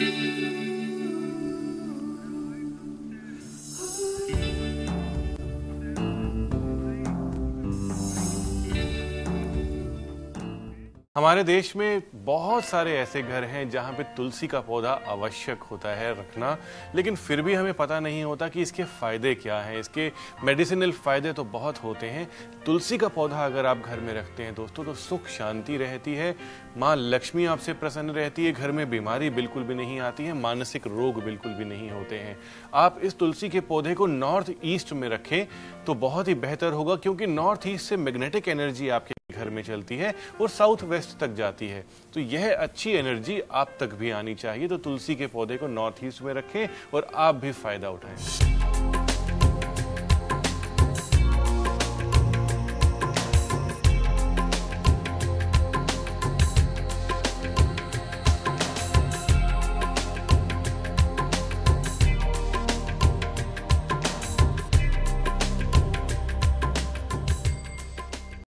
Thank you. हमारे देश में बहुत सारे ऐसे घर हैं जहाँ पे तुलसी का पौधा आवश्यक होता है रखना, लेकिन फिर भी हमें पता नहीं होता कि इसके फ़ायदे क्या हैं। इसके मेडिसिनल फ़ायदे तो बहुत होते हैं। तुलसी का पौधा अगर आप घर में रखते हैं दोस्तों तो सुख शांति रहती है। माँ लक्ष्मी आपसे प्रसन्न रहती है, घर में बीमारी बिल्कुल भी नहीं आती है, मानसिक रोग बिल्कुल भी नहीं होते हैं। आप इस तुलसी के पौधे को नॉर्थ ईस्ट में रखें तो बहुत ही बेहतर होगा, क्योंकि नॉर्थ ईस्ट से मैग्नेटिक एनर्जी आपके घर में चलती है और साउथ वेस्ट तक जाती है। तो यह अच्छी एनर्जी आप तक भी आनी चाहिए। तो तुलसी के पौधे को नॉर्थ ईस्ट में रखें और आप भी फ़ायदा उठाएँ।